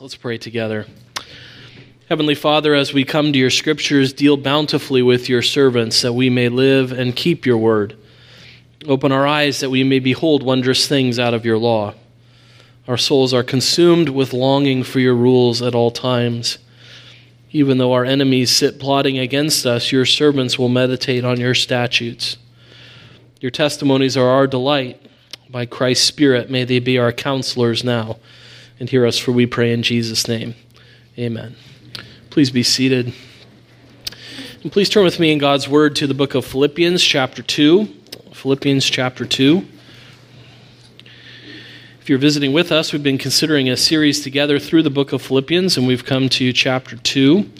Let's pray together. Heavenly Father, as we come to your scriptures, deal bountifully with your servants that we may live and keep your word. Open our eyes that we may behold wondrous things out of your law. Our souls are consumed with longing for your rules at all times. Even though our enemies sit plotting against us, your servants will meditate on your statutes. Your testimonies are our delight. By Christ's Spirit, may they be our counselors now and hear us, for we pray in Jesus' name. Amen. Please be seated. And please turn with me in God's Word to the book of Philippians, chapter 2. Philippians, chapter 2. If you're visiting with us, we've been considering a series together through the book of Philippians, and we've come to chapter 2.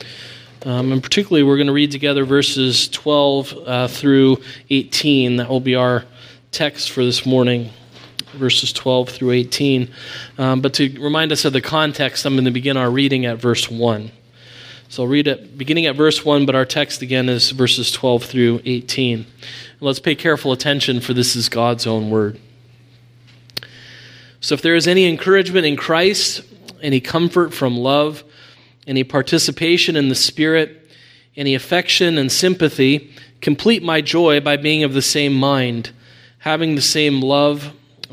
Um, and particularly, we're going to read together verses 12 uh, through 18. That will be our text for this morning verses 12 through 18. Um, but to remind us of the context, I'm going to begin our reading at verse 1. So I'll read it beginning at verse 1, but our text again is verses 12 through 18. And let's pay careful attention, for this is God's own word. So if there is any encouragement in Christ, any comfort from love, any participation in the Spirit, any affection and sympathy, complete my joy by being of the same mind, having the same love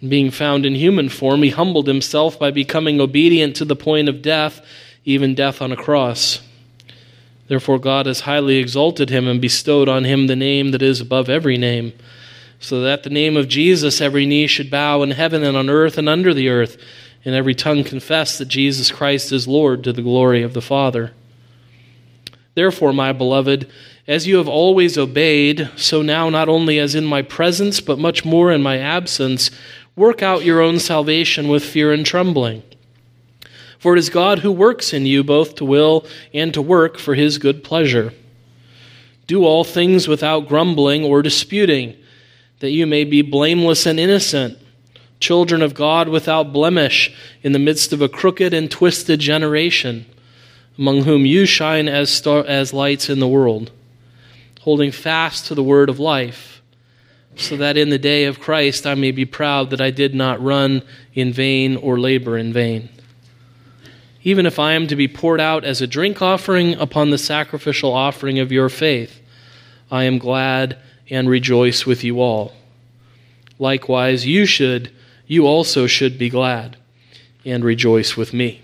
Being found in human form, he humbled himself by becoming obedient to the point of death, even death on a cross. Therefore, God has highly exalted him and bestowed on him the name that is above every name, so that the name of Jesus every knee should bow in heaven and on earth and under the earth, and every tongue confess that Jesus Christ is Lord to the glory of the Father. Therefore, my beloved, as you have always obeyed, so now, not only as in my presence, but much more in my absence, Work out your own salvation with fear and trembling. For it is God who works in you both to will and to work for his good pleasure. Do all things without grumbling or disputing, that you may be blameless and innocent, children of God without blemish, in the midst of a crooked and twisted generation, among whom you shine as, star- as lights in the world, holding fast to the word of life so that in the day of Christ I may be proud that I did not run in vain or labor in vain. Even if I am to be poured out as a drink offering upon the sacrificial offering of your faith, I am glad and rejoice with you all. Likewise, you should, you also should be glad and rejoice with me.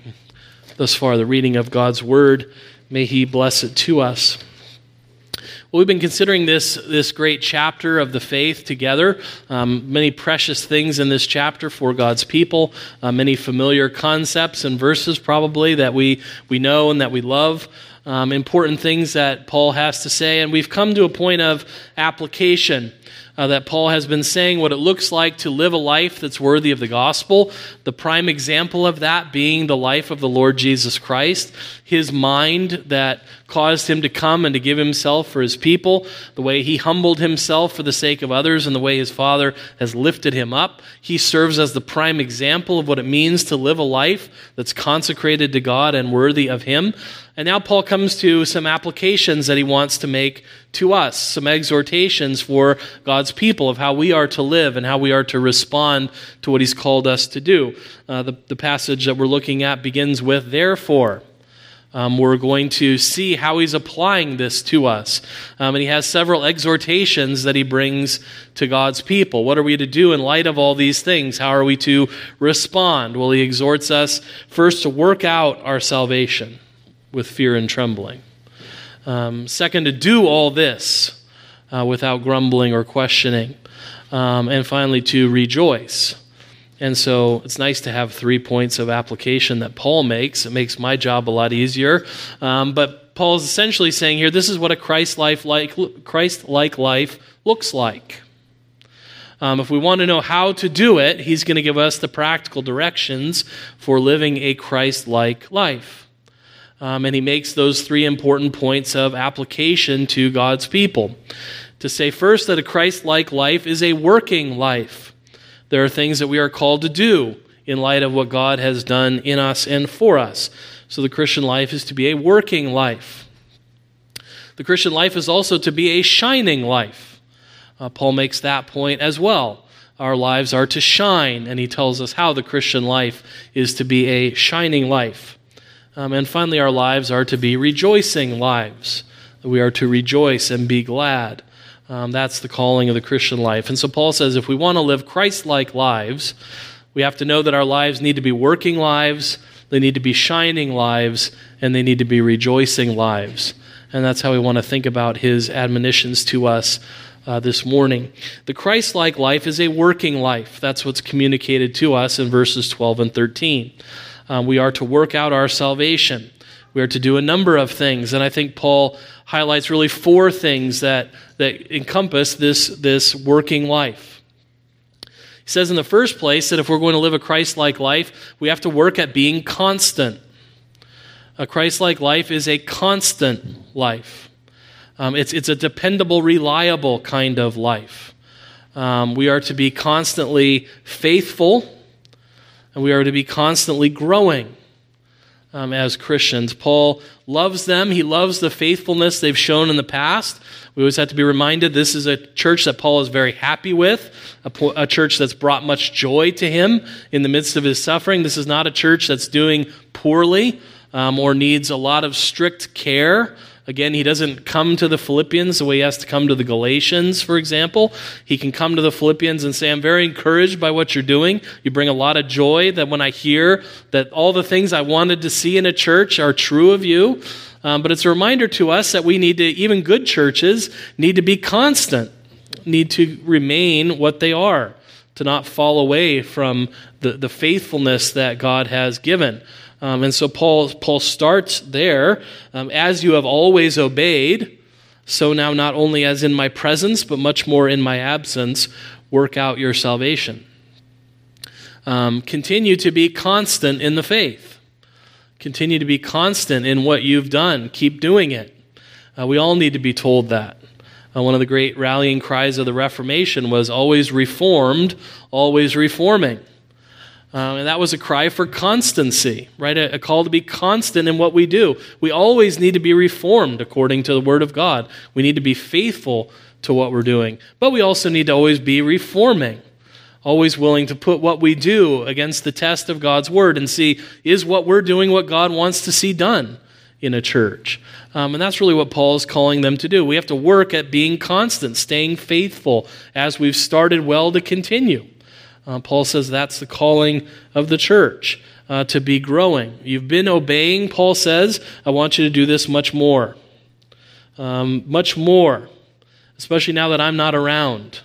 Thus far, the reading of God's word. May He bless it to us. Well, we've been considering this, this great chapter of the faith together. Um, many precious things in this chapter for God's people, uh, many familiar concepts and verses probably that we, we know and that we love. Um, important things that Paul has to say. And we've come to a point of application uh, that Paul has been saying what it looks like to live a life that's worthy of the gospel. The prime example of that being the life of the Lord Jesus Christ, his mind that caused him to come and to give himself for his people, the way he humbled himself for the sake of others, and the way his Father has lifted him up. He serves as the prime example of what it means to live a life that's consecrated to God and worthy of him. And now Paul comes to some applications that he wants to make to us, some exhortations for God's people of how we are to live and how we are to respond to what he's called us to do. Uh, the, the passage that we're looking at begins with, therefore. Um, we're going to see how he's applying this to us. Um, and he has several exhortations that he brings to God's people. What are we to do in light of all these things? How are we to respond? Well, he exhorts us first to work out our salvation with fear and trembling. Um, second, to do all this uh, without grumbling or questioning. Um, and finally, to rejoice. And so it's nice to have three points of application that Paul makes. It makes my job a lot easier. Um, but Paul is essentially saying here this is what a Christ like Christ like life looks like. Um, if we want to know how to do it, he's going to give us the practical directions for living a Christ like life. Um, and he makes those three important points of application to God's people. To say first that a Christ like life is a working life. There are things that we are called to do in light of what God has done in us and for us. So the Christian life is to be a working life. The Christian life is also to be a shining life. Uh, Paul makes that point as well. Our lives are to shine, and he tells us how the Christian life is to be a shining life. Um, and finally, our lives are to be rejoicing lives. We are to rejoice and be glad. Um, that's the calling of the Christian life. And so Paul says if we want to live Christ like lives, we have to know that our lives need to be working lives, they need to be shining lives, and they need to be rejoicing lives. And that's how we want to think about his admonitions to us uh, this morning. The Christ like life is a working life. That's what's communicated to us in verses 12 and 13. Um, we are to work out our salvation. We are to do a number of things. And I think Paul highlights really four things that, that encompass this, this working life. He says, in the first place, that if we're going to live a Christ like life, we have to work at being constant. A Christ like life is a constant life. Um, it's, it's a dependable, reliable kind of life. Um, we are to be constantly faithful, and we are to be constantly growing um, as Christians. Paul loves them, he loves the faithfulness they've shown in the past. We always have to be reminded this is a church that Paul is very happy with, a, a church that's brought much joy to him in the midst of his suffering. This is not a church that's doing poorly um, or needs a lot of strict care. Again, he doesn't come to the Philippians the way he has to come to the Galatians, for example. He can come to the Philippians and say, I'm very encouraged by what you're doing. You bring a lot of joy that when I hear that all the things I wanted to see in a church are true of you. Um, but it's a reminder to us that we need to, even good churches, need to be constant, need to remain what they are, to not fall away from the, the faithfulness that God has given. Um, and so Paul, Paul starts there. Um, as you have always obeyed, so now not only as in my presence, but much more in my absence, work out your salvation. Um, continue to be constant in the faith. Continue to be constant in what you've done. Keep doing it. Uh, we all need to be told that. Uh, one of the great rallying cries of the Reformation was always reformed, always reforming. Um, and that was a cry for constancy, right? A, a, call to be constant in what we do. We always need to be reformed according to the Word of God. We need to be faithful to what we're doing. But we also need to always be reforming, always willing to put what we do against the test of God's Word and see is what we're doing what God wants to see done in a church. Um, and that's really what Paul is calling them to do. We have to work at being constant, staying faithful as we've started well to continue. Uh, Paul says that's the calling of the church uh, to be growing. You've been obeying, Paul says. I want you to do this much more. Um, much more, especially now that I'm not around.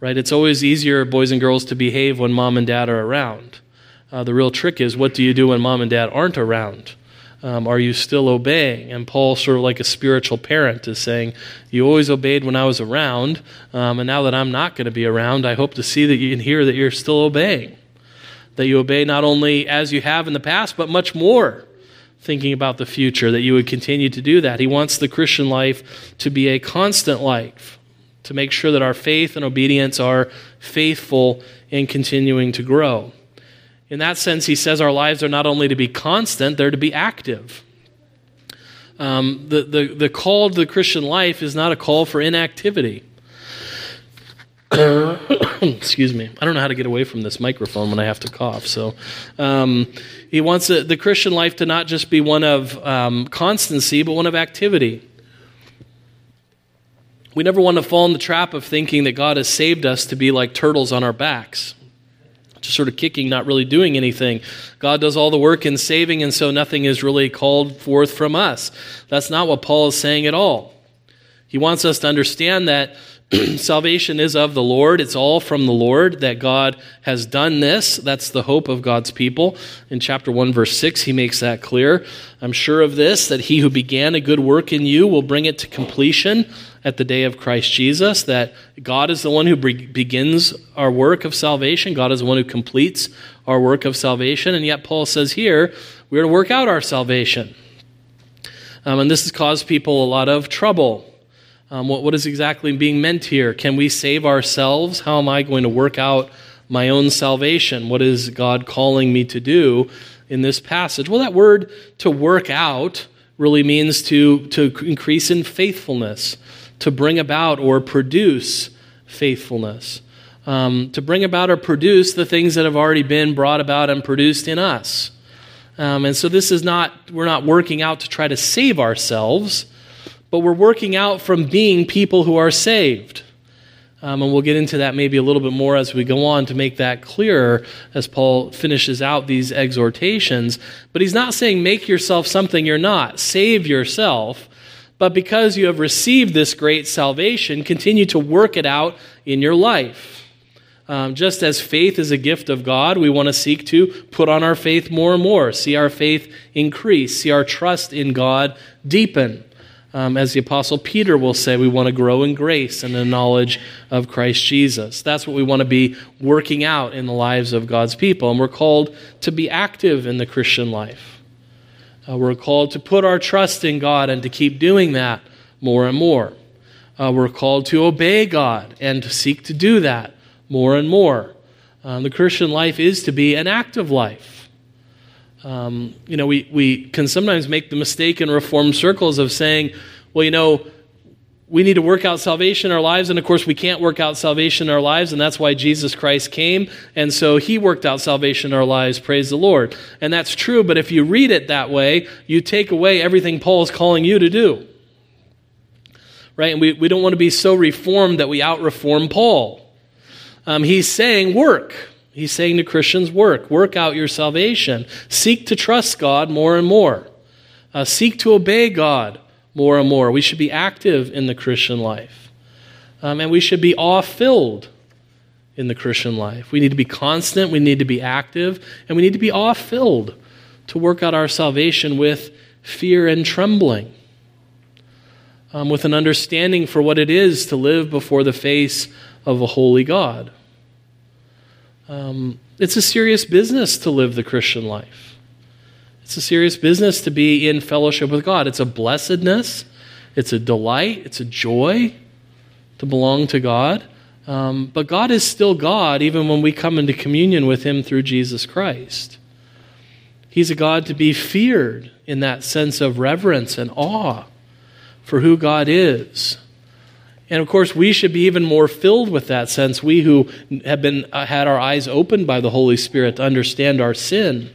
Right? It's always easier, boys and girls, to behave when mom and dad are around. Uh, the real trick is what do you do when mom and dad aren't around? Um, are you still obeying? And Paul, sort of like a spiritual parent, is saying, You always obeyed when I was around, um, and now that I'm not going to be around, I hope to see that you can hear that you're still obeying. That you obey not only as you have in the past, but much more, thinking about the future, that you would continue to do that. He wants the Christian life to be a constant life, to make sure that our faith and obedience are faithful and continuing to grow. In that sense, he says our lives are not only to be constant, they're to be active. Um, the, the, the call to the Christian life is not a call for inactivity. Excuse me. I don't know how to get away from this microphone when I have to cough. So, um, he wants the, the, Christian life to not just be one of um, constancy, but one of activity. We never want to fall in the trap of thinking that God has saved us to be like turtles on our backs just sort of kicking, not really doing anything. God does all the work in saving, and so nothing is really called forth from us. That's not what Paul is saying at all. He wants us to understand that salvation is of the Lord. It's all from the Lord that God has done this. That's the hope of God's people. In chapter 1, verse 6, he makes that clear. I'm sure of this, that he who began a good work in you will bring it to completion at the day of Christ Jesus, that God is the one who begins our work of salvation. God is the one who completes our work of salvation. And yet, Paul says here, we're to work out our salvation. Um, and this has caused people a lot of trouble. Um, what, what is exactly being meant here? Can we save ourselves? How am I going to work out my own salvation? What is God calling me to do in this passage? Well, that word to work out really means to, to increase in faithfulness, to bring about or produce faithfulness. Um, to bring about or produce the things that have already been brought about and produced in us. Um, and so this is not, we're not working out to try to save ourselves but we're working out from being people who are saved. Um, and we'll get into that maybe a little bit more as we go on to make that clearer as Paul finishes out these exhortations. But he's not saying make yourself something you're not, save yourself. But because you have received this great salvation, continue to work it out in your life. Um, just as faith is a gift of God, we want to seek to put on our faith more and more, see our faith increase, see our trust in God deepen. Um, as the Apostle Peter will say, we want to grow in grace and the knowledge of Christ Jesus. That's what we want to be working out in the lives of God's people. And we're called to be active in the Christian life. Uh, we're called to put our trust in God and to keep doing that more and more. Uh, we're called to obey God and to seek to do that more and more. Um, the Christian life is to be an active life. Um, you know, we, we can sometimes make the mistake in reform circles of saying, well, you know, we need to work out salvation in our lives, and of course, we can't work out salvation in our lives, and that's why Jesus Christ came, and so he worked out salvation in our lives, praise the Lord. And that's true, but if you read it that way, you take away everything Paul is calling you to do. Right? And we, we don't want to be so reformed that we out reform Paul. Um, he's saying, work. He's saying to Christians, work, work out your salvation. Seek to trust God more and more. Uh, seek to obey God more and more. We should be active in the Christian life. Um, and we should be awe filled in the Christian life. We need to be constant, we need to be active, and we need to be awe filled to work out our salvation with fear and trembling, um, with an understanding for what it is to live before the face of a holy God. Um, it's a serious business to live the Christian life. It's a serious business to be in fellowship with God. It's a blessedness, it's a delight, it's a joy to belong to God. Um, but God is still God even when we come into communion with Him through Jesus Christ. He's a God to be feared in that sense of reverence and awe for who God is. And of course, we should be even more filled with that sense. We who have been uh, had our eyes opened by the Holy Spirit to understand our sin,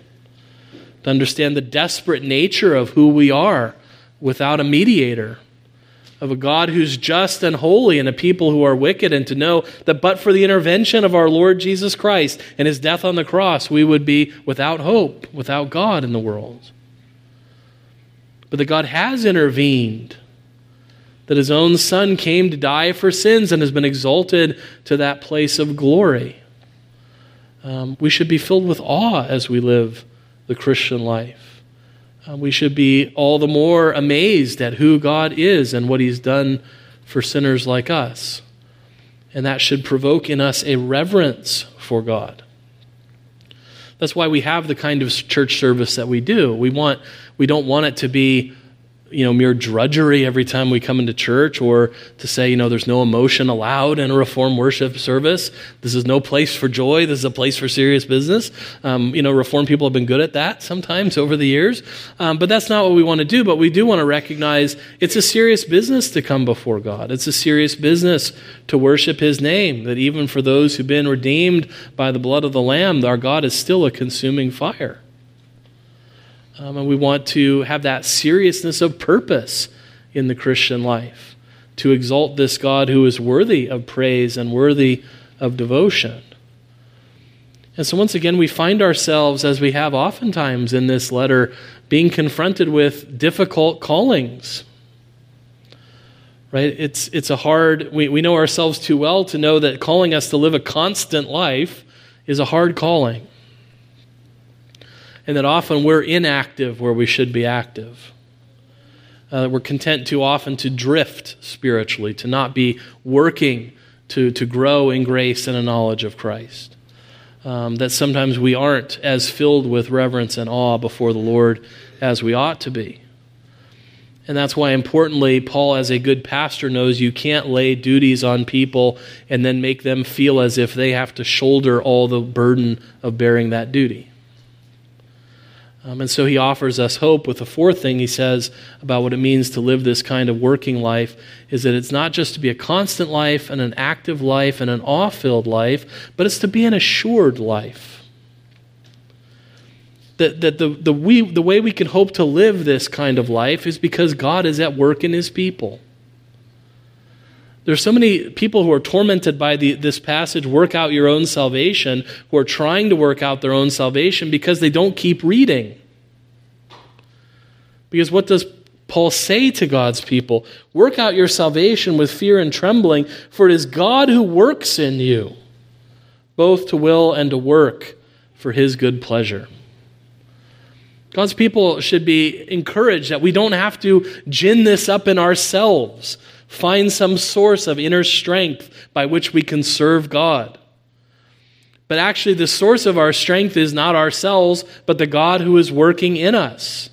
to understand the desperate nature of who we are without a mediator, of a God who's just and holy and a people who are wicked, and to know that but for the intervention of our Lord Jesus Christ and his death on the cross, we would be without hope, without God in the world. But that God has intervened that his own son came to die for sins and has been exalted to that place of glory. Um, we should be filled with awe as we live the Christian life. Uh, we should be all the more amazed at who God is and what he's done for sinners like us. And that should provoke in us a reverence for God. That's why we have the kind of church service that we do. We want we don't want it to be you know, mere drudgery every time we come into church or to say, you know, there's no emotion allowed in a reform worship service. This is no place for joy. This is a place for serious business. Um, you know, reform people have been good at that sometimes over the years. Um, but that's not what we want to do. But we do want to recognize it's a serious business to come before God. It's a serious business to worship His name. That even for those who've been redeemed by the blood of the Lamb, our God is still a consuming fire. Um, and we want to have that seriousness of purpose in the Christian life to exalt this God who is worthy of praise and worthy of devotion. And so, once again, we find ourselves, as we have oftentimes in this letter, being confronted with difficult callings. right? It's, it's a hard, we, we know ourselves too well to know that calling us to live a constant life is a hard calling. And that often we're inactive where we should be active. Uh, we're content too often to drift spiritually, to not be working to, to grow in grace and a knowledge of Christ. Um, that sometimes we aren't as filled with reverence and awe before the Lord as we ought to be. And that's why, importantly, Paul, as a good pastor, knows you can't lay duties on people and then make them feel as if they have to shoulder all the burden of bearing that duty. Um, and so he offers us hope with the fourth thing he says about what it means to live this kind of working life is that it's not just to be a constant life and an active life and an awe filled life, but it's to be an assured life that, that the, the, we, the way we can hope to live this kind of life is because God is at work in his people. There's so many people who are tormented by the, this passage, work out your own salvation, who are trying to work out their own salvation because they don't keep reading. Because what does Paul say to God's people? Work out your salvation with fear and trembling, for it is God who works in you, both to will and to work for his good pleasure. God's people should be encouraged that we don't have to gin this up in ourselves, find some source of inner strength by which we can serve God. But actually, the source of our strength is not ourselves, but the God who is working in us.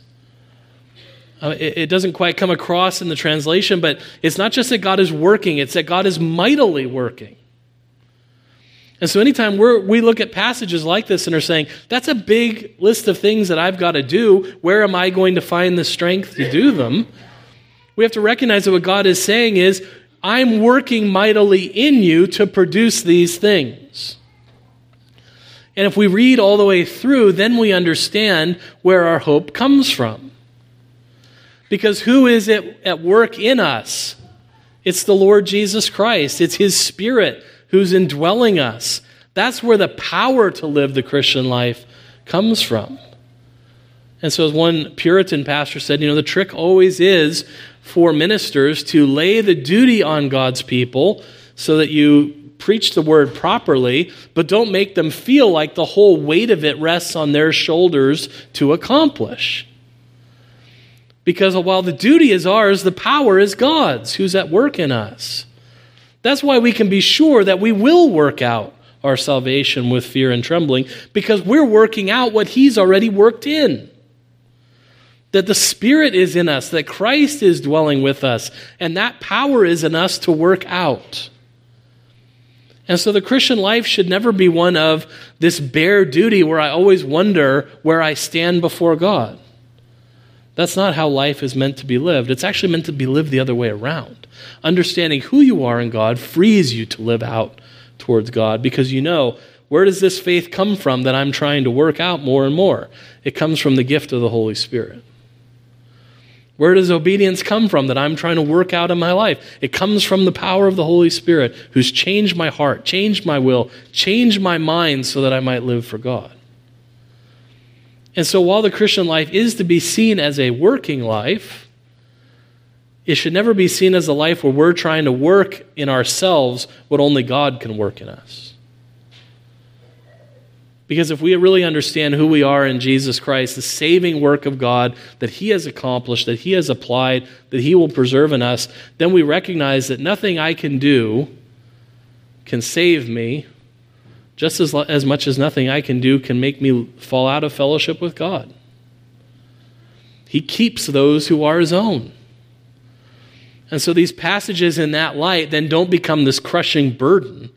Uh, it, it doesn't quite come across in the translation, but it's not just that God is working, it's that God is mightily working. And so, anytime we we look at passages like this and are saying, that's a big list of things that I've got to do, where am I going to find the strength to do them? We have to recognize that what God is saying is, I'm working mightily in you to produce these things. And if we read all the way through, then we understand where our hope comes from. Because who is it at work in us? It's the Lord Jesus Christ. It's His Spirit who's indwelling us. That's where the power to live the Christian life comes from. And so, as one Puritan pastor said, you know, the trick always is for ministers to lay the duty on God's people so that you preach the word properly, but don't make them feel like the whole weight of it rests on their shoulders to accomplish. Because while the duty is ours, the power is God's, who's at work in us. That's why we can be sure that we will work out our salvation with fear and trembling because we're working out what He's already worked in. That the Spirit is in us, that Christ is dwelling with us, and that power is in us to work out. And so the Christian life should never be one of this bare duty where I always wonder where I stand before God. That's not how life is meant to be lived. It's actually meant to be lived the other way around. Understanding who you are in God frees you to live out towards God because you know where does this faith come from that I'm trying to work out more and more? It comes from the gift of the Holy Spirit. Where does obedience come from that I'm trying to work out in my life? It comes from the power of the Holy Spirit who's changed my heart, changed my will, changed my mind so that I might live for God. And so, while the Christian life is to be seen as a working life, it should never be seen as a life where we're trying to work in ourselves what only God can work in us. Because if we really understand who we are in Jesus Christ, the saving work of God that He has accomplished, that He has applied, that He will preserve in us, then we recognize that nothing I can do can save me just as, as much as nothing I can do can make me fall out of fellowship with God. He keeps those who are his own. And so these passages in that light then don't become this crushing burden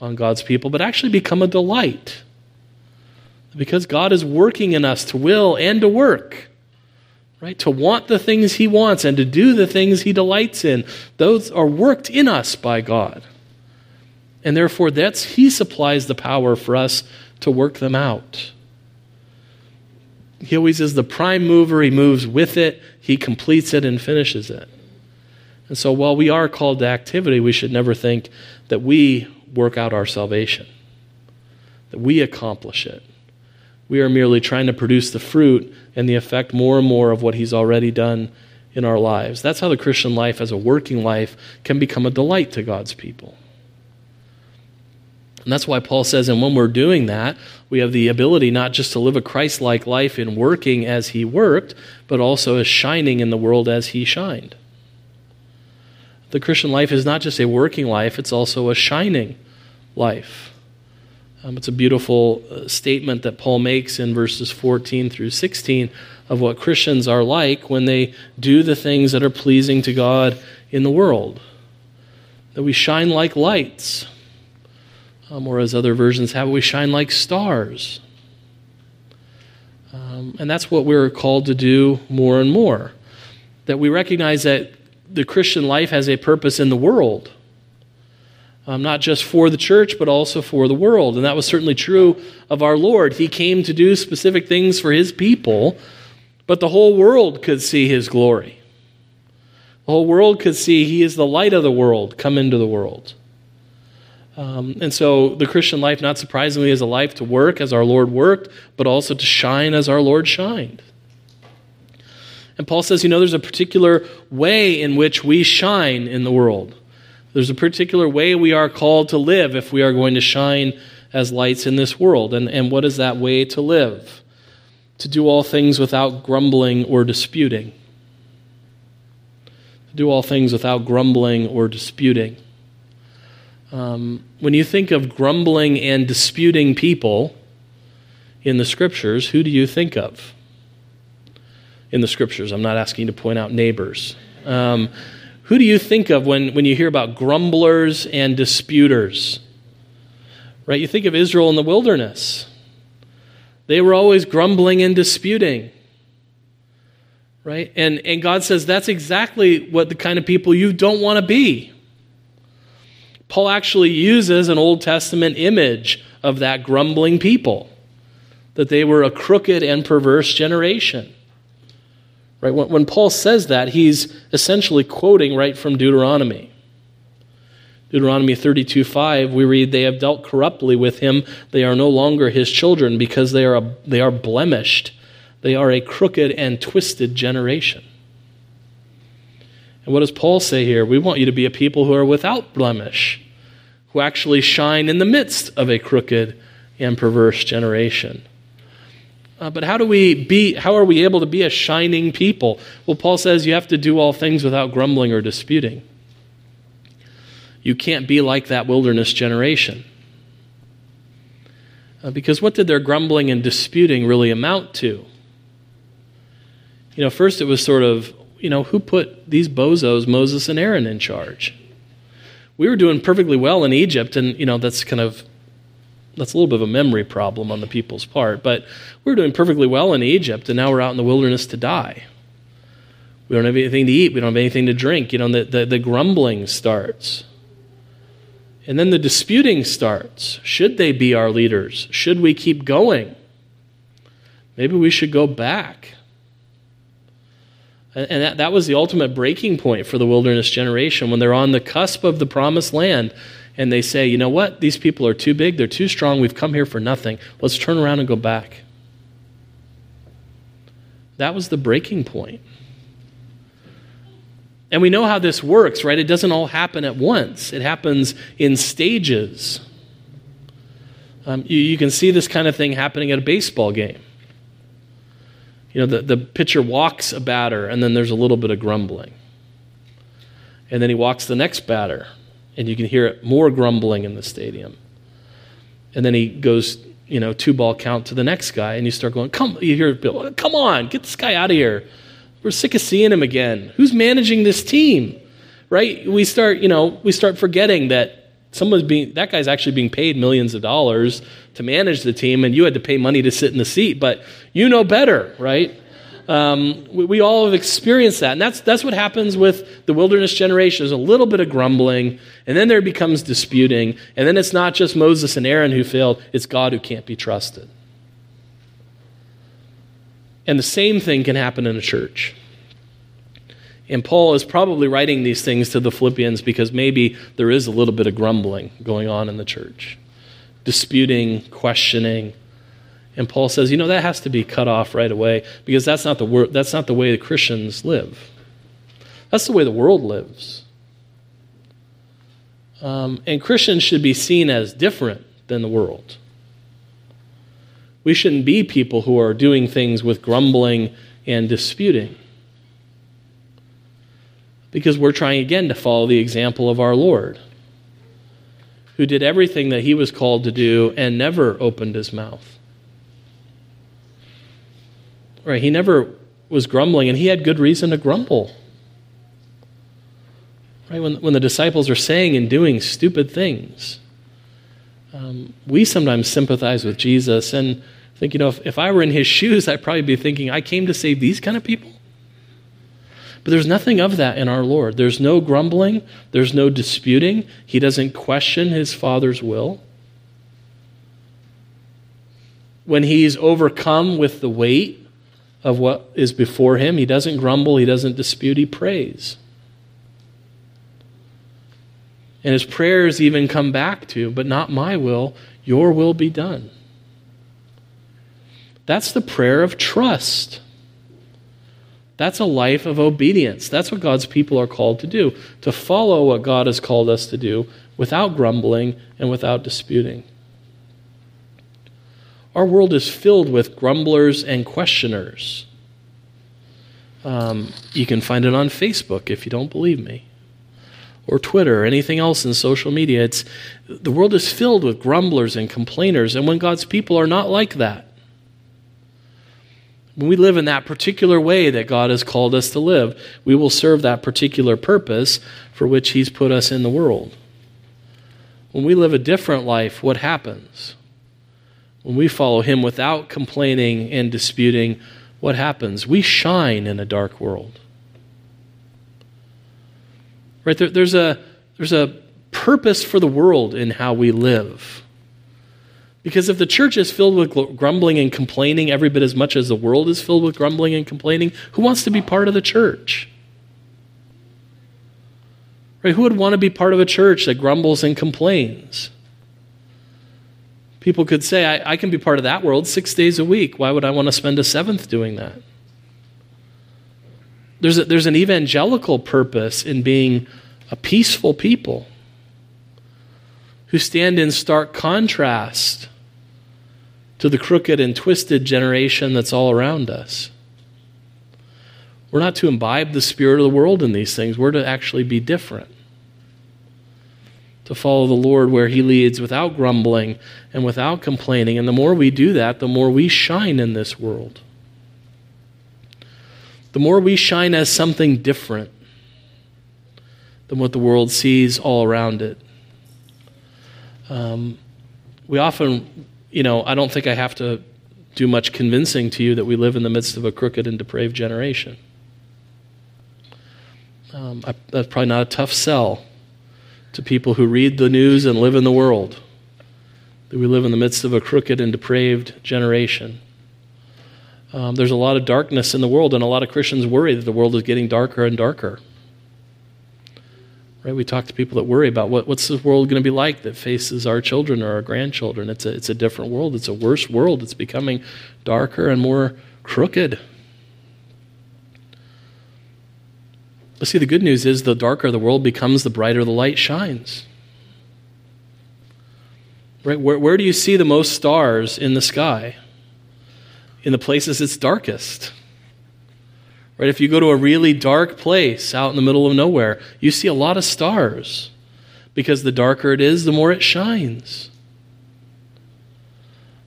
on God's people, but actually become a delight. Because God is working in us to will and to work, right? To want the things He wants and to do the things He delights in. Those are worked in us by God. And therefore, that's He supplies the power for us to work them out. He always is the prime mover. He moves with it, He completes it, and finishes it. And so, while we are called to activity, we should never think that we work out our salvation, that we accomplish it. We are merely trying to produce the fruit and the effect more and more of what He's already done in our lives. That's how the Christian life, as a working life, can become a delight to God's people. And that's why Paul says, and when we're doing that, we have the ability not just to live a Christ like life in working as he worked, but also as shining in the world as he shined. The Christian life is not just a working life, it's also a shining life. Um, it's a beautiful uh, statement that Paul makes in verses 14 through 16 of what Christians are like when they do the things that are pleasing to God in the world. That we shine like lights um, or as other versions have we shine like stars. Um, and that's what we're called to do more and more. That we recognize that the Christian life has a purpose in the world, um, not just for the church, but also for the world. And that was certainly true of our Lord. He came to do specific things for his people, but the whole world could see his glory. The whole world could see he is the light of the world come into the world. Um, and so the Christian life, not surprisingly, is a life to work as our Lord worked, but also to shine as our Lord shined. And Paul says, you know, there's a particular way in which we shine in the world. There's a particular way we are called to live if we are going to shine as lights in this world. And, and what is that way to live? To do all things without grumbling or disputing. To do all things without grumbling or disputing. Um, when you think of grumbling and disputing people in the scriptures, who do you think of? In the scriptures, I'm not asking you to point out neighbors. Um, who do you think of when, when you hear about grumblers and disputers? Right? You think of Israel in the wilderness. They were always grumbling and disputing. Right? And, and God says that's exactly what the kind of people you don't want to be. Paul actually uses an Old Testament image of that grumbling people, that they were a crooked and perverse generation. Right? When, when Paul says that, he's essentially quoting right from Deuteronomy. Deuteronomy 32 5, we read, They have dealt corruptly with him. They are no longer his children because they are, a, they are blemished. They are a crooked and twisted generation. And what does Paul say here? We want you to be a people who are without blemish, who actually shine in the midst of a crooked and perverse generation. Uh, but how do we be how are we able to be a shining people? Well, Paul says you have to do all things without grumbling or disputing. You can't be like that wilderness generation. Uh, because what did their grumbling and disputing really amount to? You know, first it was sort of you know, who put these bozos, Moses and Aaron, in charge? We were doing perfectly well in Egypt, and, you know, that's kind of that's a little bit of a memory problem on the people's part, but we were doing perfectly well in Egypt, and now we're out in the wilderness to die. We don't have anything to eat. We don't have anything to drink. You know, the, the, the grumbling starts. And then the disputing starts. Should they be our leaders? Should we keep going? Maybe we should go back. And that, that was the ultimate breaking point for the wilderness generation when they're on the cusp of the promised land and they say, you know what, these people are too big, they're too strong, we've come here for nothing. Let's turn around and go back. That was the breaking point. And we know how this works, right? It doesn't all happen at once, it happens in stages. Um, you, you can see this kind of thing happening at a baseball game you know, the, the pitcher walks a batter, and then there's a little bit of grumbling. And then he walks the next batter, and you can hear it more grumbling in the stadium. And then he goes, you know, two ball count to the next guy, and you start going, come, you hear Bill, come on, get this guy out of here. We're sick of seeing him again. Who's managing this team? Right? We start, you know, we start forgetting that someone's being that guy's actually being paid millions of dollars to manage the team and you had to pay money to sit in the seat but you know better right um, we, we, all have experienced that. And that's, that's what happens with the wilderness generation. There's a little bit of grumbling and then there becomes disputing. And then it's not just moses and aaron who failed. It's god who can't be trusted. And the same thing can happen in a church. And Paul is probably writing these things to the Philippians because maybe there is a little bit of grumbling going on in the church, disputing, questioning. And Paul says, you know, that has to be cut off right away because that's not the wor- that's not the way the Christians live. That's the way the world lives. Um, and Christians should be seen as different than the world. We shouldn't be people who are doing things with grumbling and disputing. Because we're trying again to follow the example of our Lord, who did everything that he was called to do and never opened his mouth. Right? He never was grumbling, and he had good reason to grumble. Right? When, when the disciples are saying and doing stupid things, um, we sometimes sympathize with Jesus and think, you know, if, if I were in his shoes, I'd probably be thinking, I came to save these kind of people. But there's nothing of that in our Lord. There's no grumbling, there's no disputing. He doesn't question his Father's will. When he's overcome with the weight of what is before him, he doesn't grumble, he doesn't dispute, he prays. And his prayers even come back to, but not my will, your will be done. That's the prayer of trust. That's a life of obedience. That's what God's people are called to do, to follow what God has called us to do without grumbling and without disputing. Our world is filled with grumblers and questioners. Um, you can find it on Facebook if you don't believe me or Twitter or anything else in social media. It's, the world is filled with grumblers and complainers, and when God's people are not like that, when we live in that particular way that God has called us to live, we will serve that particular purpose for which He's put us in the world. When we live a different life, what happens? When we follow Him without complaining and disputing, what happens? We shine in a dark world. Right? There, there's, a, there's a purpose for the world in how we live. Because if the church is filled with grumbling and complaining every bit as much as the world is filled with grumbling and complaining, who wants to be part of the church? Right? Who would want to be part of a church that grumbles and complains? People could say, I, I can be part of that world six days a week. Why would I want to spend a seventh doing that? There's, a, there's an evangelical purpose in being a peaceful people who stand in stark contrast to the crooked and twisted generation that's all around us. We're not to imbibe the spirit of the world in these things, we're to actually be different. To follow the Lord where He leads without grumbling and without complaining. And the more we do that, the more we shine in this world the more we shine as something different than what the world sees all around it. Um, we often, you know, I don't think I have to do much convincing to you that we live in the midst of a crooked and depraved generation. Um, I, that's probably not a tough sell to people who read the news and live in the world. That we live in the midst of a crooked and depraved generation. Um, there's a lot of darkness in the world, and a lot of Christians worry that the world is getting darker and darker. Right? We talk to people that worry about what, what's the world going to be like that faces our children or our grandchildren. It's a, it's a different world. It's a worse world. It's becoming darker and more crooked. But see, the good news is the darker the world becomes, the brighter the light shines. Right? Where, where do you see the most stars in the sky? in the places it's darkest. Right? If you go to a really dark place out in the middle of nowhere, you see a lot of stars because the darker it is, the more it shines.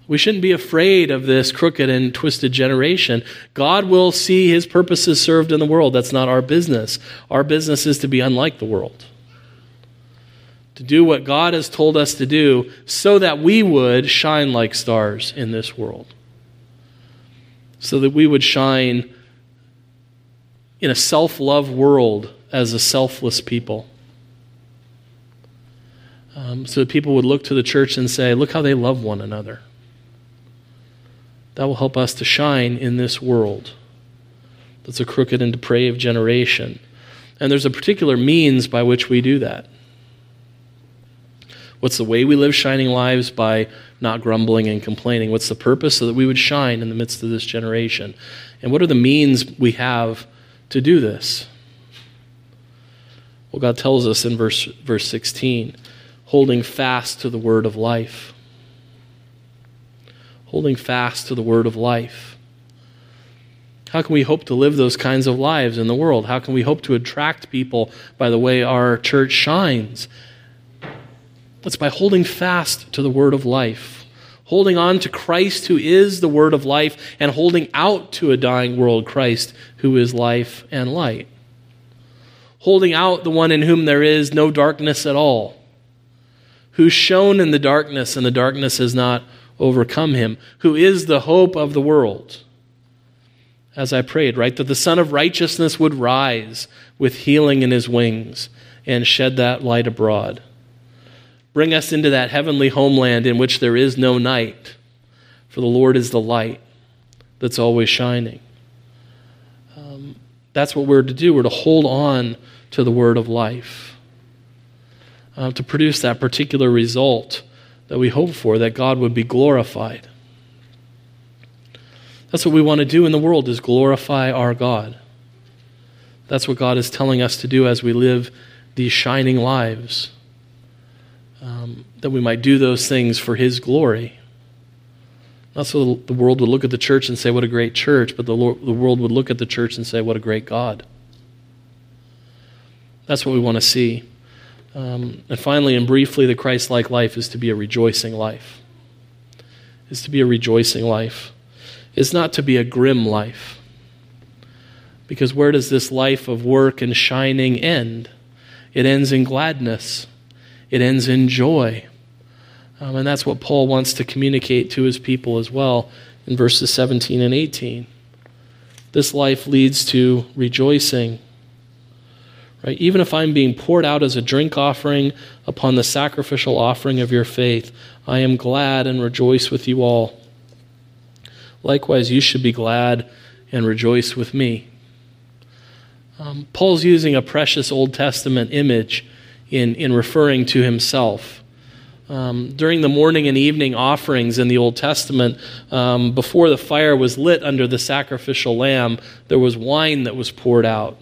We shouldn't be afraid of this crooked and twisted generation. God will see his purposes served in the world. That's not our business. Our business is to be unlike the world. To do what God has told us to do so that we would shine like stars in this world so that we would shine in a self love world as a selfless people. Um, so that people would look to the church and say, Look how they love one another. That will help us to shine in this world that's a crooked and depraved generation. And there's a particular means by which we do that. What's the way we live shining lives? By not grumbling and complaining. What's the purpose? So that we would shine in the midst of this generation. And what are the means we have to do this? Well, God tells us in verse, verse 16 holding fast to the word of life. Holding fast to the word of life. How can we hope to live those kinds of lives in the world? How can we hope to attract people by the way our church shines? It's by holding fast to the word of life, holding on to Christ who is the word of life, and holding out to a dying world Christ who is life and light. Holding out the one in whom there is no darkness at all, who shone in the darkness and the darkness has not overcome him, who is the hope of the world as I prayed, right? That the Sun of Righteousness would rise with healing in his wings and shed that light abroad. Bring us into that heavenly homeland in which there is no night, for the Lord is the light that's always shining. Um, that's what we're to do. We're to hold on to the word of life, uh, to produce that particular result that we hope for, that God would be glorified. That's what we want to do in the world is glorify our God. That's what God is telling us to do as we live these shining lives. Um, that we might do those things for His glory. Not so the world would look at the church and say, What a great church, but the, Lord, the world would look at the church and say, What a great God. That's what we want to see. Um, and finally and briefly, the Christ like life is to be a rejoicing life. Is to be a rejoicing life is not to be a grim life. Because where does this life of work and shining end? It ends in gladness, it ends in joy. Um, and that's what Paul wants to communicate to his people as well in verses 17 and 18. This life leads to rejoicing. Right? Even if I'm being poured out as a drink offering upon the sacrificial offering of your faith, I am glad and rejoice with you all. Likewise, you should be glad and rejoice with me. Um, Paul's using a precious Old Testament image in, in referring to himself. Um, during the morning and evening offerings in the Old Testament, um, before the fire was lit under the sacrificial lamb, there was wine that was poured out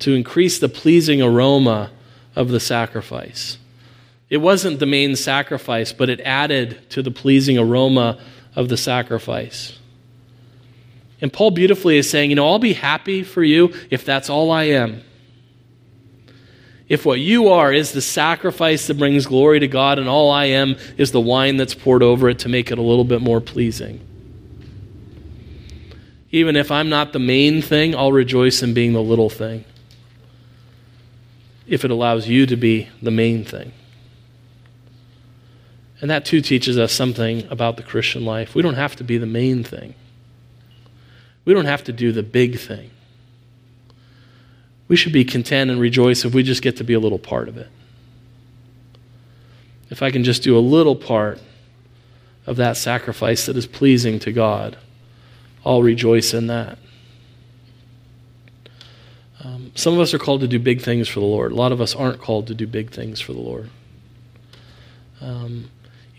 to increase the pleasing aroma of the sacrifice. It wasn't the main sacrifice, but it added to the pleasing aroma of the sacrifice. And Paul beautifully is saying, you know, I'll be happy for you if that's all I am. If what you are is the sacrifice that brings glory to God, and all I am is the wine that's poured over it to make it a little bit more pleasing. Even if I'm not the main thing, I'll rejoice in being the little thing. If it allows you to be the main thing. And that too teaches us something about the Christian life. We don't have to be the main thing. We don't have to do the big thing. We should be content and rejoice if we just get to be a little part of it. If I can just do a little part of that sacrifice that is pleasing to God, I'll rejoice in that. Um, some of us are called to do big things for the Lord. A lot of us aren't called to do big things for the Lord. Um,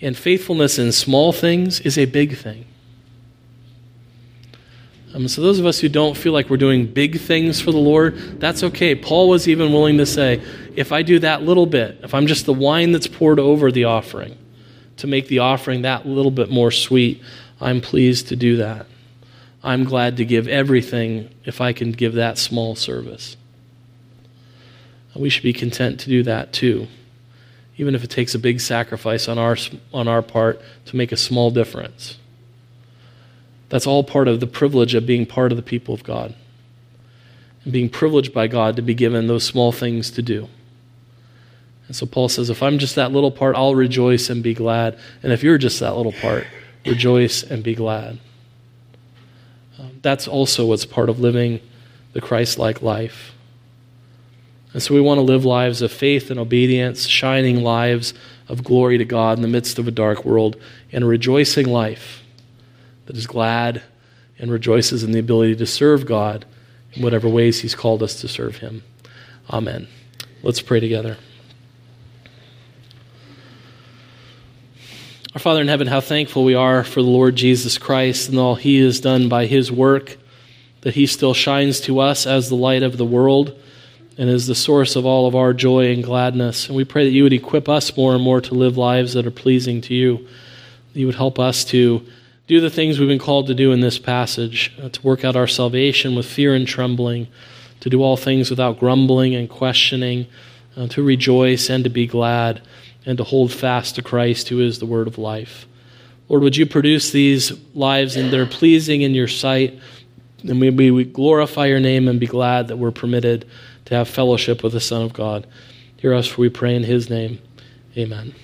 and faithfulness in small things is a big thing. Um, so, those of us who don't feel like we're doing big things for the Lord, that's okay. Paul was even willing to say, if I do that little bit, if I'm just the wine that's poured over the offering to make the offering that little bit more sweet, I'm pleased to do that. I'm glad to give everything if I can give that small service. We should be content to do that too, even if it takes a big sacrifice on our, on our part to make a small difference. That's all part of the privilege of being part of the people of God and being privileged by God to be given those small things to do. And so Paul says, if I'm just that little part, I'll rejoice and be glad. And if you're just that little part, rejoice and be glad. That's also what's part of living the Christ like life. And so we want to live lives of faith and obedience, shining lives of glory to God in the midst of a dark world, and a rejoicing life that is glad and rejoices in the ability to serve God in whatever ways He's called us to serve Him. Amen. Let's pray together. Our Father in heaven, how thankful we are for the Lord Jesus Christ and all He has done by His work, that He still shines to us as the light of the world, and is the source of all of our joy and gladness. And we pray that you would equip us more and more to live lives that are pleasing to you. You would help us to do the things we've been called to do in this passage, uh, to work out our salvation with fear and trembling, to do all things without grumbling and questioning, uh, to rejoice and to be glad, and to hold fast to Christ, who is the word of life. Lord, would you produce these lives and they're pleasing in your sight? And we, we glorify your name and be glad that we're permitted to have fellowship with the Son of God. Hear us, for we pray in his name. Amen.